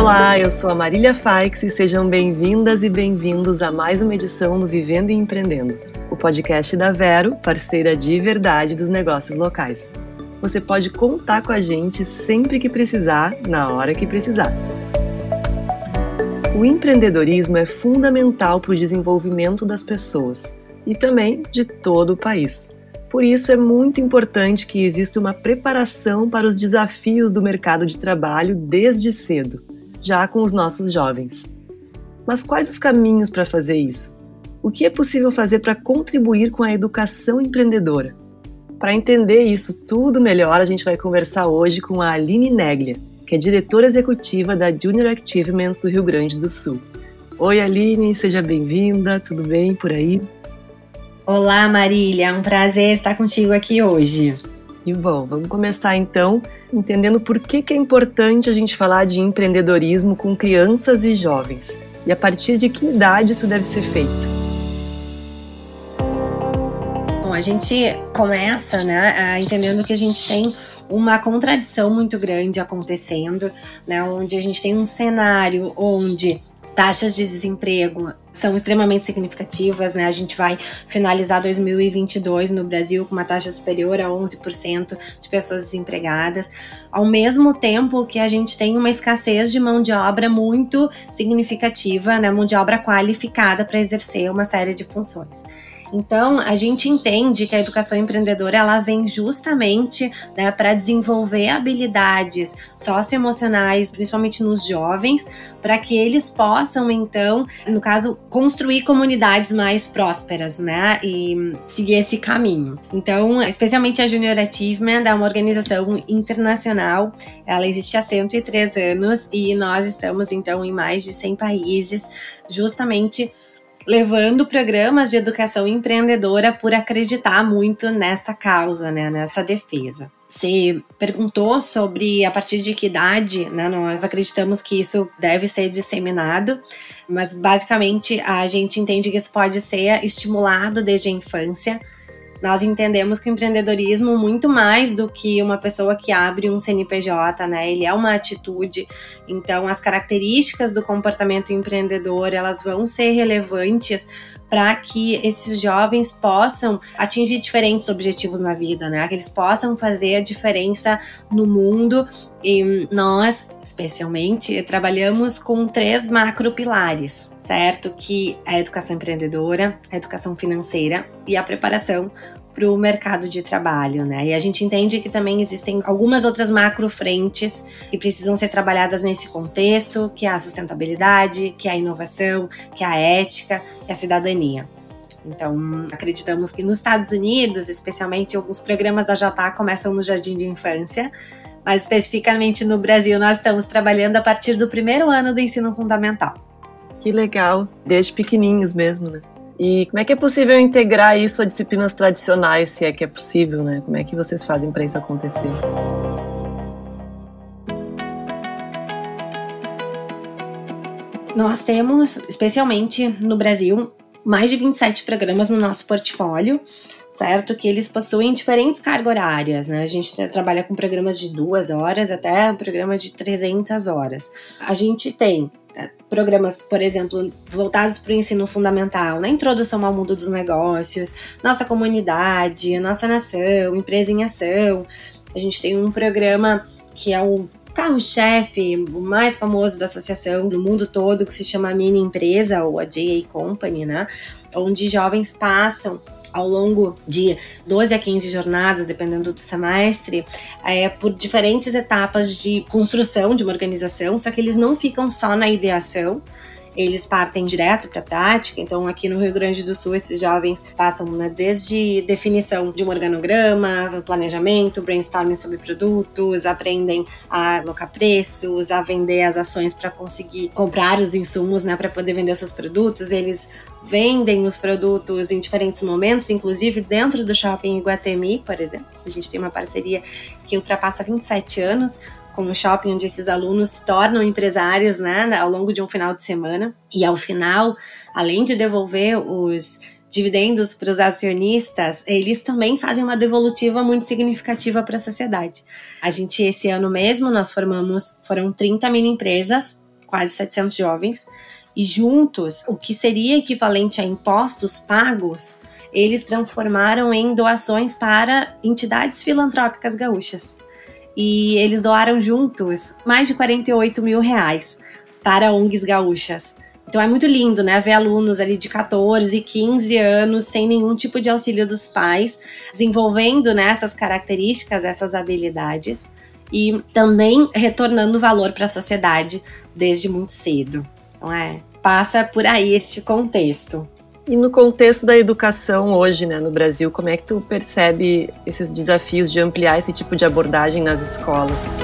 Olá, eu sou a Marília Faix e sejam bem-vindas e bem-vindos a mais uma edição do Vivendo e Empreendendo, o podcast da Vero, parceira de verdade dos negócios locais. Você pode contar com a gente sempre que precisar, na hora que precisar. O empreendedorismo é fundamental para o desenvolvimento das pessoas e também de todo o país. Por isso, é muito importante que exista uma preparação para os desafios do mercado de trabalho desde cedo, já com os nossos jovens. Mas quais os caminhos para fazer isso? O que é possível fazer para contribuir com a educação empreendedora? Para entender isso tudo melhor, a gente vai conversar hoje com a Aline Neglia, que é diretora executiva da Junior Achievements do Rio Grande do Sul. Oi, Aline, seja bem-vinda, tudo bem por aí? Olá, Marília, é um prazer estar contigo aqui hoje. E bom, vamos começar então entendendo por que, que é importante a gente falar de empreendedorismo com crianças e jovens e a partir de que idade isso deve ser feito. Bom, a gente começa, né, entendendo que a gente tem uma contradição muito grande acontecendo, né, onde a gente tem um cenário onde taxas de desemprego são extremamente significativas, né? A gente vai finalizar 2022 no Brasil com uma taxa superior a 11% de pessoas desempregadas, ao mesmo tempo que a gente tem uma escassez de mão de obra muito significativa, né? Mão de obra qualificada para exercer uma série de funções. Então, a gente entende que a educação empreendedora ela vem justamente né, para desenvolver habilidades socioemocionais, principalmente nos jovens, para que eles possam, então, no caso, construir comunidades mais prósperas, né? E seguir esse caminho. Então, especialmente a Junior Achievement é uma organização internacional, ela existe há 103 anos e nós estamos, então, em mais de 100 países, justamente levando programas de educação empreendedora por acreditar muito nesta causa, né, nessa defesa. Você perguntou sobre a partir de que idade, né, nós acreditamos que isso deve ser disseminado, mas basicamente a gente entende que isso pode ser estimulado desde a infância nós entendemos que o empreendedorismo, muito mais do que uma pessoa que abre um CNPJ, né? Ele é uma atitude. Então, as características do comportamento empreendedor, elas vão ser relevantes para que esses jovens possam atingir diferentes objetivos na vida, né? Que eles possam fazer a diferença no mundo. E nós, especialmente, trabalhamos com três macro pilares, certo? Que é a educação empreendedora, a educação financeira e a preparação para o mercado de trabalho, né? E a gente entende que também existem algumas outras macro frentes que precisam ser trabalhadas nesse contexto, que é a sustentabilidade, que é a inovação, que é a ética e a cidadania. Então, acreditamos que nos Estados Unidos, especialmente alguns programas da JA começam no jardim de infância, mas especificamente no Brasil nós estamos trabalhando a partir do primeiro ano do ensino fundamental. Que legal, desde pequenininhos mesmo, né? E como é que é possível integrar isso a disciplinas tradicionais, se é que é possível, né? Como é que vocês fazem para isso acontecer? Nós temos, especialmente no Brasil, mais de 27 programas no nosso portfólio, certo? Que eles possuem diferentes cargas horárias, né? A gente trabalha com programas de duas horas até programas de 300 horas. A gente tem programas, por exemplo, voltados para o ensino fundamental, na introdução ao mundo dos negócios, nossa comunidade, nossa nação, empresa em ação. A gente tem um programa que é o carro-chefe, o mais famoso da associação no mundo todo, que se chama Mini Empresa, ou a JA Company, né? Onde jovens passam ao longo de 12 a 15 jornadas, dependendo do semestre, é, por diferentes etapas de construção de uma organização, só que eles não ficam só na ideação, eles partem direto para a prática. Então, aqui no Rio Grande do Sul, esses jovens passam né, desde definição de um organograma, planejamento, brainstorming sobre produtos, aprendem a alocar preços, a vender as ações para conseguir comprar os insumos né, para poder vender seus produtos. Eles vendem os produtos em diferentes momentos, inclusive dentro do shopping Iguatemi, por exemplo. A gente tem uma parceria que ultrapassa 27 anos com o shopping onde esses alunos se tornam empresários, né, ao longo de um final de semana. E ao final, além de devolver os dividendos para os acionistas, eles também fazem uma devolutiva muito significativa para a sociedade. A gente, esse ano mesmo, nós formamos, foram 30 mini empresas quase 700 jovens, e juntos, o que seria equivalente a impostos pagos, eles transformaram em doações para entidades filantrópicas gaúchas. E eles doaram juntos mais de 48 mil reais para ONGs gaúchas. Então é muito lindo, né? Ver alunos ali de 14, 15 anos sem nenhum tipo de auxílio dos pais, desenvolvendo né, essas características, essas habilidades e também retornando valor para a sociedade desde muito cedo. Não é? Passa por aí este contexto. E no contexto da educação hoje, né, no Brasil, como é que tu percebe esses desafios de ampliar esse tipo de abordagem nas escolas?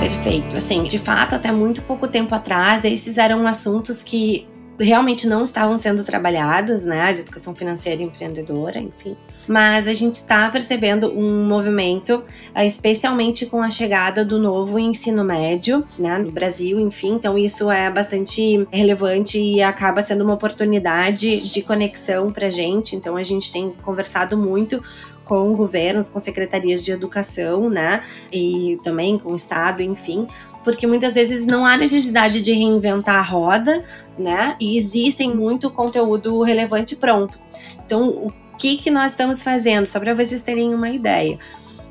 Perfeito. Assim, de fato, até muito pouco tempo atrás, esses eram assuntos que realmente não estavam sendo trabalhados, né, de educação financeira e empreendedora, enfim. Mas a gente está percebendo um movimento, eh, especialmente com a chegada do novo ensino médio, né, no Brasil, enfim. Então isso é bastante relevante e acaba sendo uma oportunidade de conexão para gente. Então a gente tem conversado muito com governos, com secretarias de educação, né? E também com o Estado, enfim, porque muitas vezes não há necessidade de reinventar a roda, né? E existem muito conteúdo relevante pronto. Então, o que, que nós estamos fazendo? Só para vocês terem uma ideia.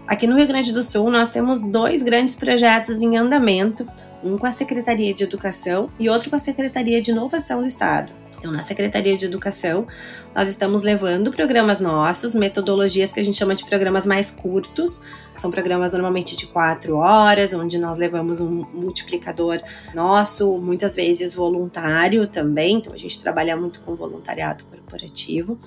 Aqui no Rio Grande do Sul, nós temos dois grandes projetos em andamento, um com a Secretaria de Educação e outro com a Secretaria de Inovação do Estado. Então, na Secretaria de Educação, nós estamos levando programas nossos, metodologias que a gente chama de programas mais curtos, são programas normalmente de quatro horas, onde nós levamos um multiplicador nosso, muitas vezes voluntário também, então a gente trabalha muito com voluntariado corporativo.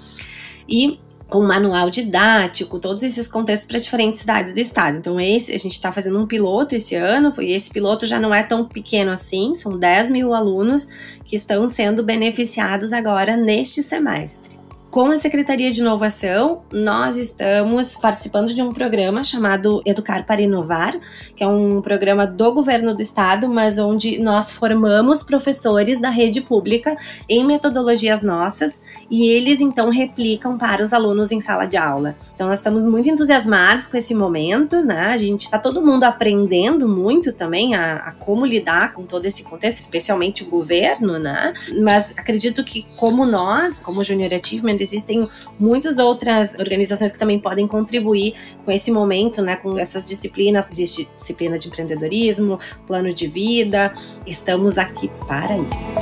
E com manual didático, todos esses contextos para diferentes cidades do estado. Então, esse a gente está fazendo um piloto esse ano, e esse piloto já não é tão pequeno assim, são 10 mil alunos que estão sendo beneficiados agora neste semestre. Com a Secretaria de Inovação, nós estamos participando de um programa chamado Educar para Inovar, que é um programa do governo do estado, mas onde nós formamos professores da rede pública em metodologias nossas e eles então replicam para os alunos em sala de aula. Então nós estamos muito entusiasmados com esse momento, né? A gente está todo mundo aprendendo muito também a, a como lidar com todo esse contexto, especialmente o governo, né? Mas acredito que como nós, como Junior Achievement, existem muitas outras organizações que também podem contribuir com esse momento, né, com essas disciplinas. Existe disciplina de empreendedorismo, plano de vida. Estamos aqui para isso.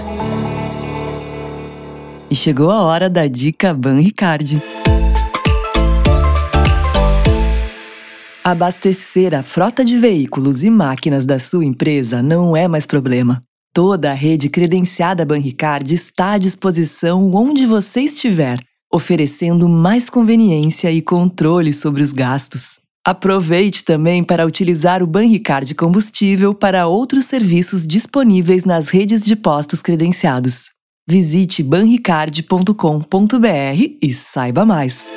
E chegou a hora da dica Ban Ricardi. Abastecer a frota de veículos e máquinas da sua empresa não é mais problema. Toda a rede credenciada Banricard está à disposição onde você estiver oferecendo mais conveniência e controle sobre os gastos. Aproveite também para utilizar o Banricard Combustível para outros serviços disponíveis nas redes de postos credenciados. Visite banricard.com.br e saiba mais.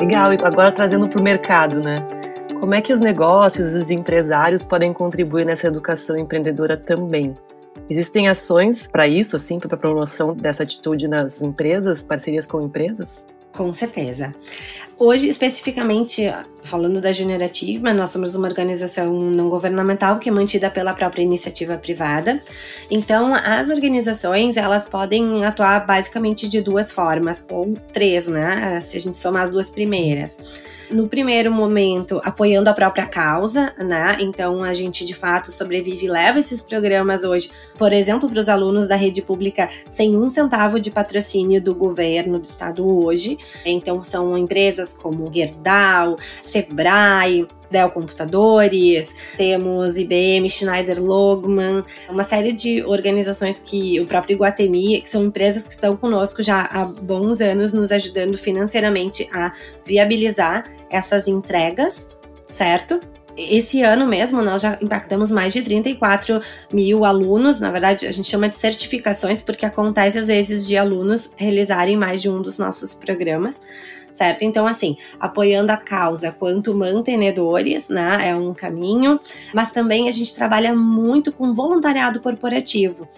Legal, e agora trazendo para o mercado, né? Como é que os negócios, os empresários podem contribuir nessa educação empreendedora também? Existem ações para isso, assim, para a promoção dessa atitude nas empresas, parcerias com empresas? Com certeza. Hoje, especificamente, falando da Achievement, nós somos uma organização não governamental que é mantida pela própria iniciativa privada. Então, as organizações, elas podem atuar basicamente de duas formas, ou três, né? Se a gente somar as duas primeiras no primeiro momento apoiando a própria causa, né? Então a gente de fato sobrevive e leva esses programas hoje, por exemplo, para os alunos da rede pública sem um centavo de patrocínio do governo do estado hoje. Então são empresas como Gerdau, Sebrae, Dell Computadores, temos IBM, Schneider Logman, uma série de organizações que o próprio Iguatemi, que são empresas que estão conosco já há bons anos, nos ajudando financeiramente a viabilizar essas entregas, certo? Esse ano mesmo, nós já impactamos mais de 34 mil alunos. Na verdade, a gente chama de certificações, porque acontece às vezes de alunos realizarem mais de um dos nossos programas certo? Então, assim, apoiando a causa quanto mantenedores, né, é um caminho, mas também a gente trabalha muito com voluntariado corporativo.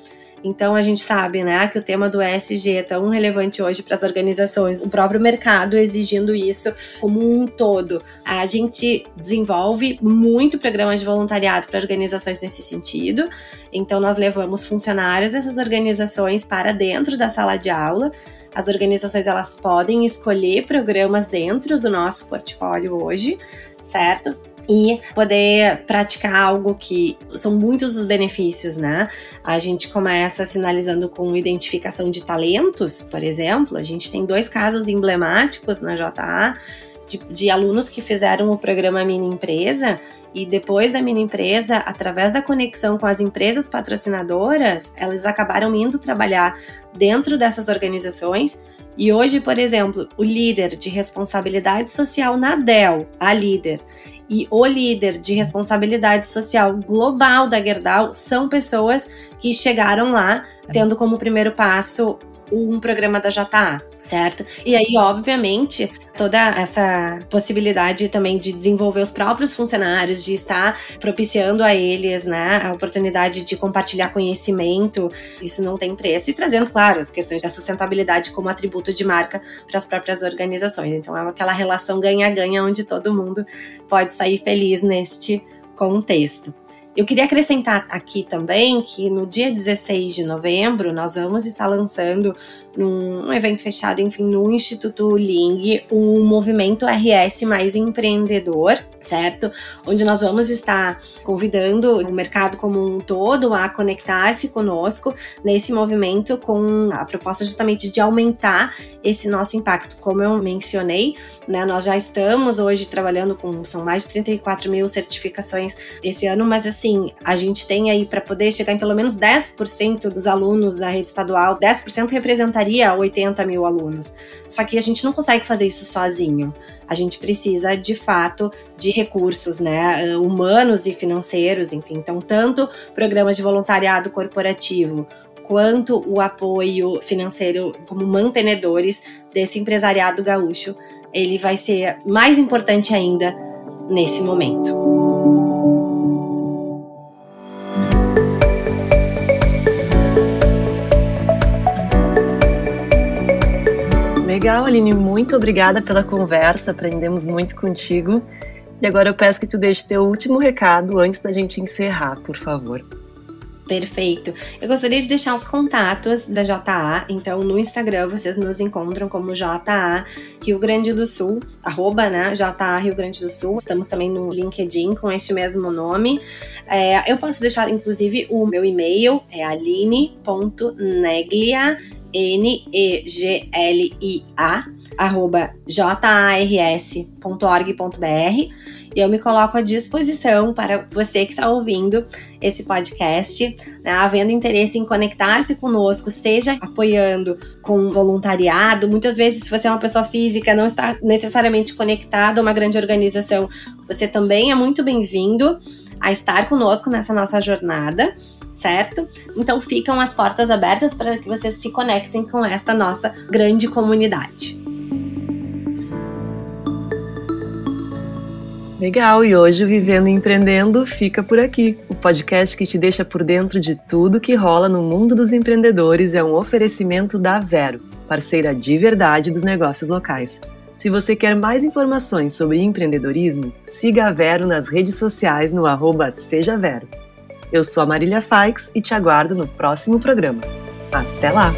Então a gente sabe, né, que o tema do ESG é tão relevante hoje para as organizações, o próprio mercado exigindo isso como um todo. A gente desenvolve muito programas de voluntariado para organizações nesse sentido. Então nós levamos funcionários dessas organizações para dentro da sala de aula. As organizações elas podem escolher programas dentro do nosso portfólio hoje, certo? E poder praticar algo que são muitos os benefícios, né? A gente começa sinalizando com identificação de talentos, por exemplo. A gente tem dois casos emblemáticos na JA de, de alunos que fizeram o programa Mini Empresa e depois da mini empresa, através da conexão com as empresas patrocinadoras, elas acabaram indo trabalhar dentro dessas organizações. E hoje, por exemplo, o líder de responsabilidade social na Dell, a líder, e o líder de responsabilidade social global da Gerdau são pessoas que chegaram lá tendo como primeiro passo um programa da JA, certo? E aí, obviamente, toda essa possibilidade também de desenvolver os próprios funcionários, de estar propiciando a eles, né, a oportunidade de compartilhar conhecimento, isso não tem preço. E trazendo, claro, questões da sustentabilidade como atributo de marca para as próprias organizações. Então, é aquela relação ganha-ganha onde todo mundo pode sair feliz neste contexto. Eu queria acrescentar aqui também que no dia 16 de novembro nós vamos estar lançando num evento fechado, enfim, no Instituto Ling, o movimento RS mais empreendedor, certo? Onde nós vamos estar convidando o mercado como um todo a conectar-se conosco nesse movimento com a proposta justamente de aumentar esse nosso impacto. Como eu mencionei, né, nós já estamos hoje trabalhando com, são mais de 34 mil certificações esse ano, mas assim, a gente tem aí para poder chegar em pelo menos 10% dos alunos da rede estadual, 10% representaria a 80 mil alunos. Só que a gente não consegue fazer isso sozinho. A gente precisa, de fato, de recursos, né, humanos e financeiros, enfim. Então, tanto programas de voluntariado corporativo, quanto o apoio financeiro como mantenedores desse empresariado gaúcho, ele vai ser mais importante ainda nesse momento. Legal, Aline, muito obrigada pela conversa, aprendemos muito contigo. E agora eu peço que tu deixe teu último recado antes da gente encerrar, por favor. Perfeito. Eu gostaria de deixar os contatos da JA. Então, no Instagram vocês nos encontram como JA Rio Grande do Sul, arroba, né? JA Rio Grande do Sul. Estamos também no LinkedIn com este mesmo nome. É, eu posso deixar, inclusive, o meu e-mail, é aline.neglia, N-E-G-L-I-A, arroba jars.org.br e eu me coloco à disposição para você que está ouvindo esse podcast, né, havendo interesse em conectar-se conosco, seja apoiando com voluntariado. Muitas vezes, se você é uma pessoa física, não está necessariamente conectado a uma grande organização, você também é muito bem-vindo a estar conosco nessa nossa jornada certo? Então ficam as portas abertas para que vocês se conectem com esta nossa grande comunidade. Legal, e hoje o Vivendo e Empreendendo fica por aqui. O podcast que te deixa por dentro de tudo que rola no mundo dos empreendedores é um oferecimento da Vero, parceira de verdade dos negócios locais. Se você quer mais informações sobre empreendedorismo, siga a Vero nas redes sociais no arroba Seja Vero. Eu sou a Marília Faix e te aguardo no próximo programa. Até lá!